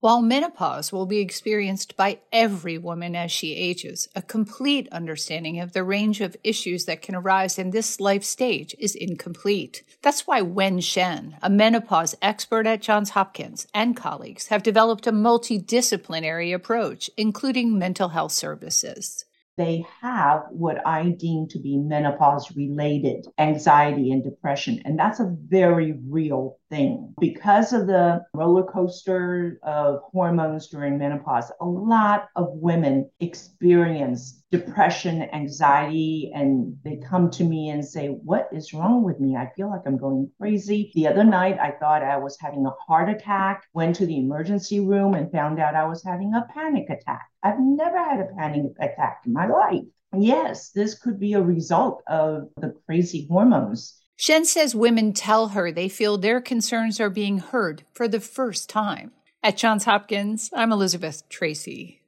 While menopause will be experienced by every woman as she ages, a complete understanding of the range of issues that can arise in this life stage is incomplete. That's why Wen Shen, a menopause expert at Johns Hopkins, and colleagues have developed a multidisciplinary approach, including mental health services they have what I deem to be menopause related anxiety and depression. And that's a very real thing. Because of the roller coaster of hormones during menopause, a lot of women experience depression, anxiety, and they come to me and say, What is wrong with me? I feel like I'm going crazy. The other night, I thought I was having a heart attack, went to the emergency room and found out I was having a panic attack. I've never had a panic attack in my life. Yes, this could be a result of the crazy hormones. Shen says women tell her they feel their concerns are being heard for the first time. At Johns Hopkins, I'm Elizabeth Tracey.